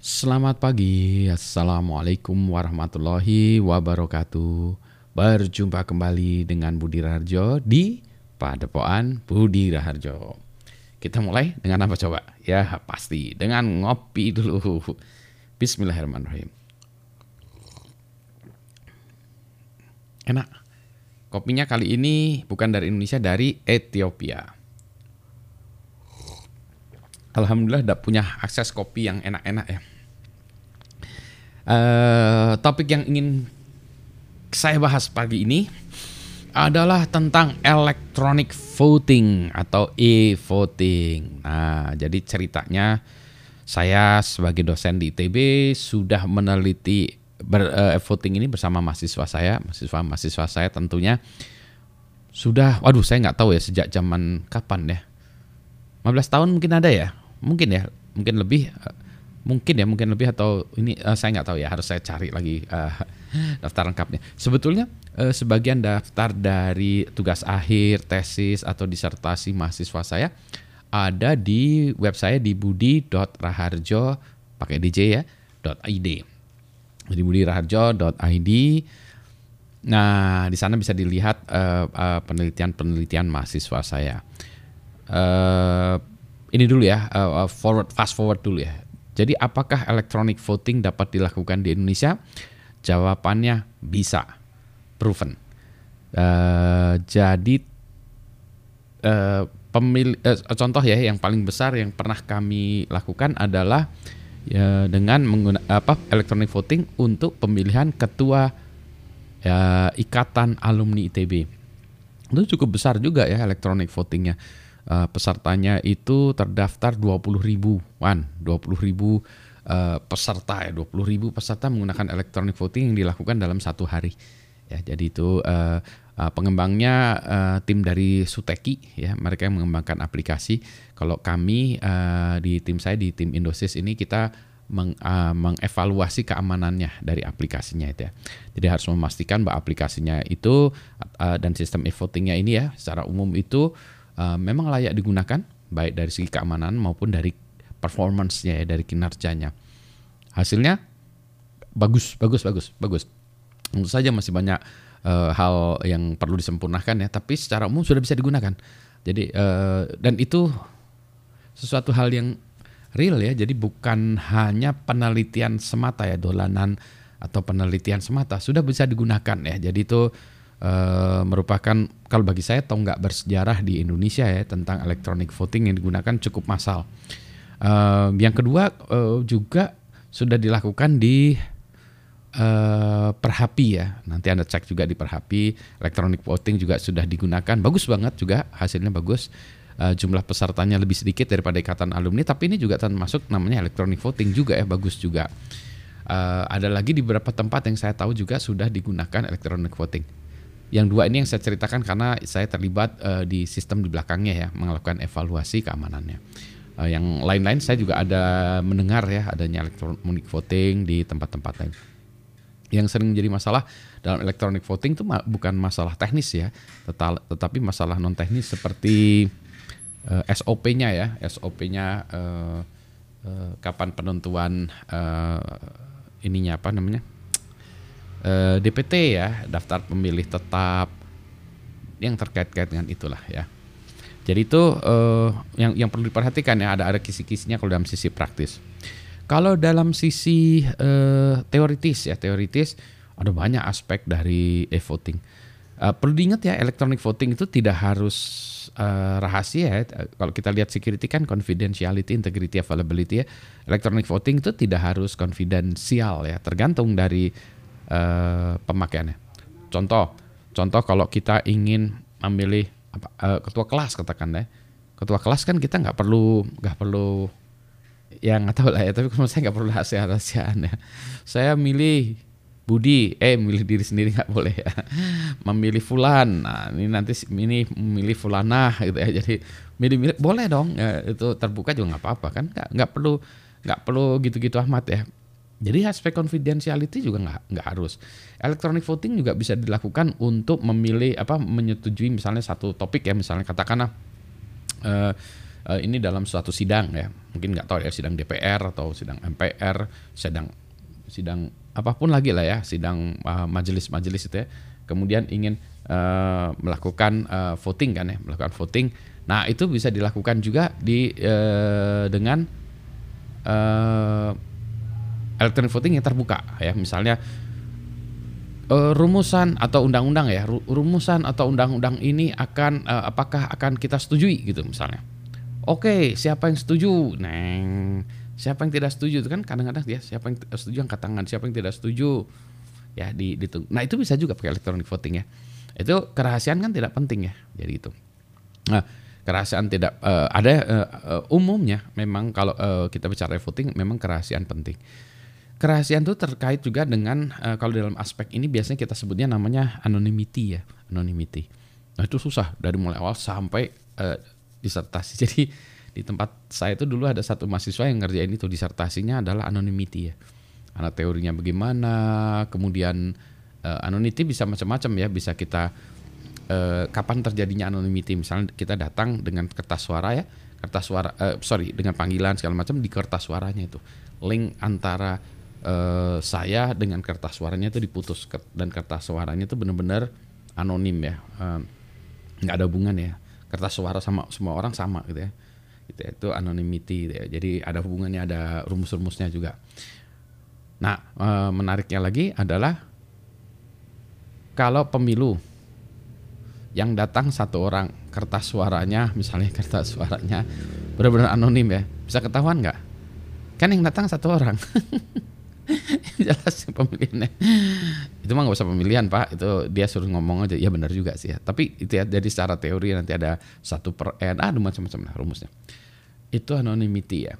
Selamat pagi, Assalamualaikum warahmatullahi wabarakatuh. Berjumpa kembali dengan Budi Raharjo di Padepokan Budi Raharjo. Kita mulai dengan apa coba? Ya pasti. Dengan ngopi dulu. Bismillahirrahmanirrahim. Enak. Kopinya kali ini bukan dari Indonesia, dari Ethiopia Alhamdulillah udah punya akses kopi yang enak-enak ya. Uh, topik yang ingin saya bahas pagi ini adalah tentang electronic voting atau e-voting. Nah, jadi ceritanya saya sebagai dosen di ITB sudah meneliti ber, uh, voting ini bersama mahasiswa saya, mahasiswa-mahasiswa saya tentunya sudah, waduh saya nggak tahu ya sejak zaman kapan ya. 15 tahun mungkin ada ya mungkin ya mungkin lebih uh, mungkin ya mungkin lebih atau ini uh, saya nggak tahu ya harus saya cari lagi uh, daftar lengkapnya. Sebetulnya uh, sebagian daftar dari tugas akhir tesis atau disertasi mahasiswa saya ada di web saya di budi.raharjo pakai dj ya .id di budi.raharjo.id nah di sana bisa dilihat penelitian-penelitian uh, uh, mahasiswa saya. Uh, ini dulu ya, uh, forward fast forward dulu ya. Jadi apakah electronic voting dapat dilakukan di Indonesia? Jawabannya bisa, proven. Uh, jadi uh, pemilih uh, contoh ya yang paling besar yang pernah kami lakukan adalah ya, dengan menggunakan apa electronic voting untuk pemilihan ketua ya, ikatan alumni ITB. Itu cukup besar juga ya electronic votingnya uh, pesertanya itu terdaftar 20 ribuan, 20 ribu uh, peserta ya, 20 ribu peserta menggunakan electronic voting yang dilakukan dalam satu hari. Ya, jadi itu uh, uh, pengembangnya uh, tim dari Suteki ya, mereka yang mengembangkan aplikasi. Kalau kami uh, di tim saya di tim Indosis ini kita meng, uh, mengevaluasi keamanannya dari aplikasinya itu ya. Jadi harus memastikan bahwa aplikasinya itu uh, dan sistem e-votingnya ini ya secara umum itu uh, memang layak digunakan baik dari segi keamanan maupun dari performance-nya ya dari kinerjanya. Hasilnya bagus, bagus, bagus, bagus. Tentu saja masih banyak uh, hal yang perlu disempurnakan ya, tapi secara umum sudah bisa digunakan. Jadi uh, dan itu sesuatu hal yang real ya. Jadi bukan hanya penelitian semata ya, dolanan atau penelitian semata sudah bisa digunakan ya. Jadi itu uh, merupakan kalau bagi saya tonggak bersejarah di Indonesia ya tentang electronic voting yang digunakan cukup massal. Uh, yang kedua uh, juga sudah dilakukan di uh, Perhapi ya. Nanti Anda cek juga di Perhapi, electronic voting juga sudah digunakan. Bagus banget juga hasilnya bagus. Uh, jumlah pesertanya lebih sedikit daripada ikatan alumni, tapi ini juga termasuk namanya electronic voting juga ya, bagus juga. Uh, ada lagi di beberapa tempat yang saya tahu juga sudah digunakan electronic voting. Yang dua ini yang saya ceritakan karena saya terlibat uh, di sistem di belakangnya ya, melakukan evaluasi keamanannya. Uh, yang lain-lain saya juga ada mendengar ya adanya electronic voting di tempat-tempat lain. Yang sering menjadi masalah dalam electronic voting itu bukan masalah teknis ya, tetapi masalah non teknis seperti uh, eh, SOP-nya ya, SOP-nya uh, uh, kapan penentuan uh, ininya apa namanya? Eh, DPT ya, daftar pemilih tetap yang terkait-kait dengan itulah ya. Jadi itu eh, yang yang perlu diperhatikan ya ada ada kisi-kisinya kalau dalam sisi praktis. Kalau dalam sisi eh, teoritis ya teoritis ada banyak aspek dari e-voting. Uh, perlu diingat ya electronic voting itu tidak harus uh, rahasia ya. Kalau kita lihat security kan confidentiality, integrity, availability ya. Electronic voting itu tidak harus konfidensial ya, tergantung dari uh, pemakaiannya. Contoh, contoh kalau kita ingin memilih apa, uh, ketua kelas katakan deh, ketua kelas kan kita nggak perlu nggak perlu yang nggak tahu lah ya, tapi kalau saya nggak perlu rahasia rahasiaan ya. Saya milih Budi, eh milih diri sendiri nggak boleh ya. Memilih Fulan, nah ini nanti ini memilih Fulana gitu ya. Jadi milih-milih boleh dong, ya, itu terbuka juga nggak apa-apa kan, nggak nggak perlu nggak perlu gitu-gitu amat ya. Jadi aspek confidentiality juga nggak nggak harus. Electronic voting juga bisa dilakukan untuk memilih apa menyetujui misalnya satu topik ya misalnya katakanlah uh, uh, ini dalam suatu sidang ya, mungkin nggak tahu ya sidang DPR atau sidang MPR, sidang sidang apa pun lagi lah ya, sidang uh, majelis-majelis itu ya. Kemudian ingin uh, melakukan uh, voting kan ya, melakukan voting. Nah itu bisa dilakukan juga di uh, dengan uh, electronic voting yang terbuka ya, misalnya uh, rumusan atau undang-undang ya. Rumusan atau undang-undang ini akan uh, apakah akan kita setujui gitu misalnya. Oke siapa yang setuju? Neng. Siapa yang tidak setuju? Itu kan kadang-kadang ya siapa yang setuju angkat tangan. Siapa yang tidak setuju? Ya di, di nah itu bisa juga pakai electronic voting ya. Itu kerahasiaan kan tidak penting ya. Jadi itu. Nah kerahasiaan tidak uh, ada uh, umumnya memang kalau uh, kita bicara voting memang kerahasiaan penting kerahasiaan itu terkait juga dengan uh, kalau dalam aspek ini biasanya kita sebutnya namanya anonymity ya, anonymity. Nah itu susah dari mulai awal sampai uh, disertasi. Jadi di tempat saya itu dulu ada satu mahasiswa yang ngerjain itu disertasinya adalah anonymity ya. Anak teorinya bagaimana, kemudian uh, anonymity bisa macam-macam ya, bisa kita uh, kapan terjadinya anonymity. Misalnya kita datang dengan kertas suara ya, kertas suara, uh, sorry dengan panggilan segala macam di kertas suaranya itu link antara uh, saya dengan kertas suaranya itu diputus. Dan kertas suaranya itu benar-benar anonim ya. Nggak uh, ada hubungan ya. Kertas suara sama semua orang sama gitu ya. Gitu ya. itu anonymity gitu ya. jadi ada hubungannya ada rumus-rumusnya juga. Nah uh, menariknya lagi adalah kalau pemilu yang datang satu orang kertas suaranya misalnya kertas suaranya benar-benar anonim ya bisa ketahuan nggak? Kan yang datang satu orang jelas pemilihannya. Itu mah nggak usah pemilihan pak. Itu dia suruh ngomong aja. Ya benar juga sih ya. Tapi itu ya jadi secara teori nanti ada satu per n ada macam-macam lah rumusnya. Itu anonymity ya.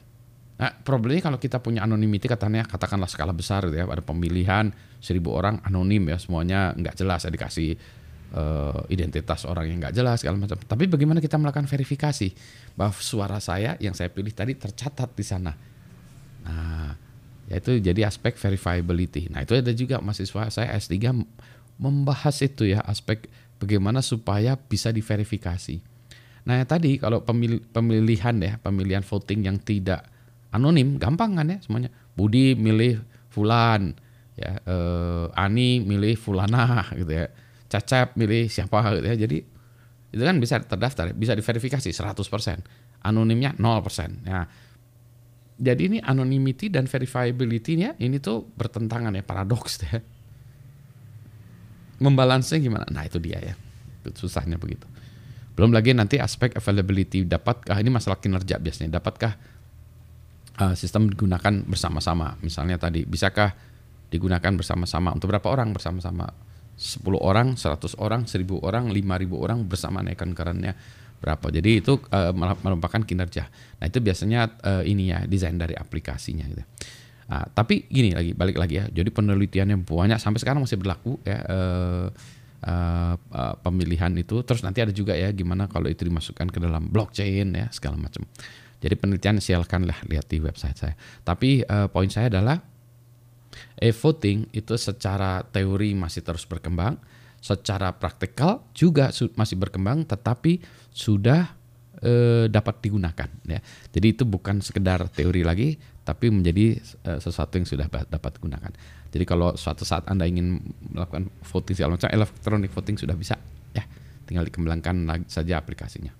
Nah problemnya kalau kita punya anonymity katanya katakanlah skala besar gitu ya ada pemilihan seribu orang anonim ya semuanya nggak jelas ya dikasih uh, identitas orang yang nggak jelas segala macam. Tapi bagaimana kita melakukan verifikasi? Bahwa suara saya yang saya pilih tadi tercatat di sana. Nah yaitu jadi aspek verifiability. Nah itu ada juga mahasiswa saya S3 membahas itu ya aspek bagaimana supaya bisa diverifikasi. Nah ya tadi kalau pemil pemilihan ya pemilihan voting yang tidak anonim gampang kan ya semuanya. Budi milih Fulan, ya eh, Ani milih Fulana gitu ya. Cacap milih siapa gitu ya. Jadi itu kan bisa terdaftar, bisa diverifikasi 100%. Anonimnya 0%. Ya jadi ini anonymity dan verifiability-nya ini tuh bertentangan ya, paradoks ya. Membalansnya gimana? Nah itu dia ya, susahnya begitu. Belum lagi nanti aspek availability, dapatkah, ini masalah kinerja biasanya, dapatkah uh, sistem digunakan bersama-sama? Misalnya tadi, bisakah digunakan bersama-sama untuk berapa orang bersama-sama? 10 orang, 100 orang, 1000 orang, 5000 orang bersama naikkan kerennya berapa. Jadi itu uh, merupakan kinerja. Nah itu biasanya uh, ini ya desain dari aplikasinya gitu. Nah, tapi gini lagi balik lagi ya. Jadi penelitiannya banyak sampai sekarang masih berlaku ya uh, uh, uh, pemilihan itu. Terus nanti ada juga ya gimana kalau itu dimasukkan ke dalam blockchain ya segala macam. Jadi penelitian silakan lah lihat di website saya. Tapi uh, poin saya adalah e-voting itu secara teori masih terus berkembang secara praktikal juga masih berkembang tetapi sudah e, dapat digunakan ya. Jadi itu bukan sekedar teori lagi tapi menjadi e, sesuatu yang sudah dapat digunakan. Jadi kalau suatu saat Anda ingin melakukan voting segala macam electronic voting sudah bisa ya. Tinggal dikembangkan lagi saja aplikasinya.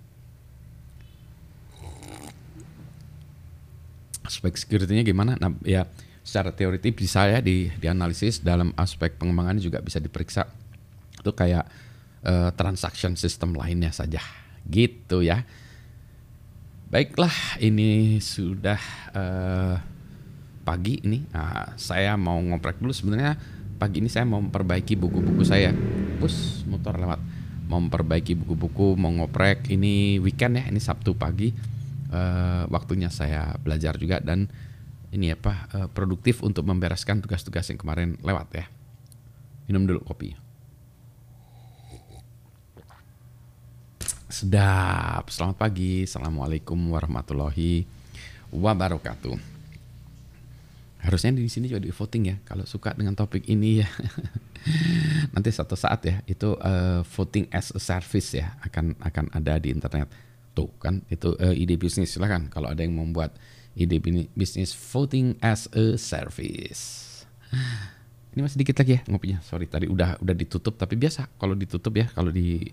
Aspek security-nya gimana? Nah, ya secara teoritis bisa ya di dianalisis dalam aspek pengembangan juga bisa diperiksa itu kayak uh, transaction system lainnya saja. Gitu ya. Baiklah ini sudah uh, pagi ini. Nah, saya mau ngoprek dulu. Sebenarnya pagi ini saya mau memperbaiki buku-buku saya. Bus motor lewat. Mau memperbaiki buku-buku mau ngoprek. Ini weekend ya ini Sabtu pagi. Uh, waktunya saya belajar juga dan ini apa uh, produktif untuk membereskan tugas-tugas yang kemarin lewat ya. Minum dulu kopi Sedap. Selamat pagi. Assalamualaikum warahmatullahi wabarakatuh. Harusnya di sini juga di voting ya. Kalau suka dengan topik ini ya. Nanti satu saat ya itu uh, voting as a service ya akan akan ada di internet. Tuh kan itu uh, ide bisnis silahkan kalau ada yang membuat ide bisnis voting as a service. Ini masih dikit lagi ya ngopinya. Sorry tadi udah udah ditutup tapi biasa kalau ditutup ya kalau di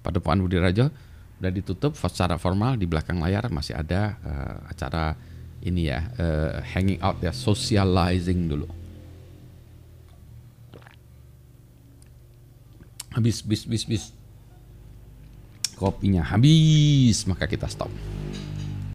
Padepokan Budi Rajo udah ditutup secara formal di belakang layar masih ada uh, acara ini ya uh, hanging out ya socializing dulu. Habis bis bis bis kopinya habis maka kita stop.